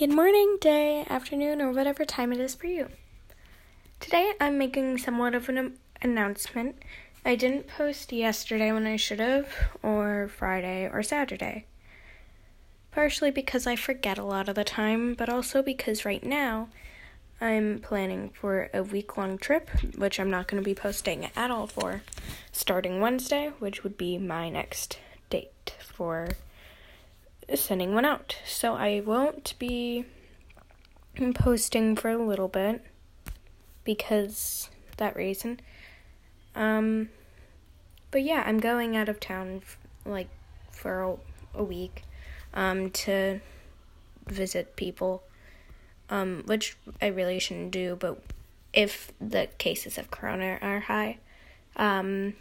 Good morning, day, afternoon, or whatever time it is for you. Today I'm making somewhat of an announcement. I didn't post yesterday when I should have, or Friday, or Saturday. Partially because I forget a lot of the time, but also because right now I'm planning for a week long trip, which I'm not going to be posting at all for, starting Wednesday, which would be my next date for sending one out. So I won't be posting for a little bit because that reason. Um but yeah, I'm going out of town like for a, a week um to visit people um which I really shouldn't do, but if the cases of corona are high, um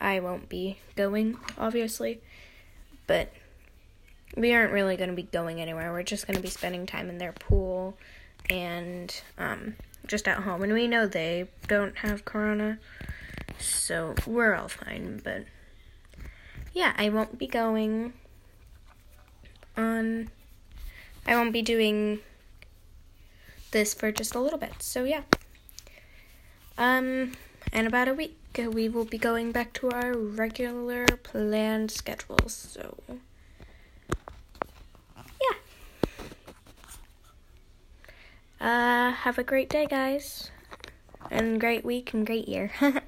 I won't be going obviously. But we aren't really going to be going anywhere. We're just going to be spending time in their pool and um, just at home. And we know they don't have corona, so we're all fine. But yeah, I won't be going on. I won't be doing this for just a little bit. So yeah. Um, in about a week, we will be going back to our regular planned schedule. So. Uh, have a great day, guys. And great week and great year.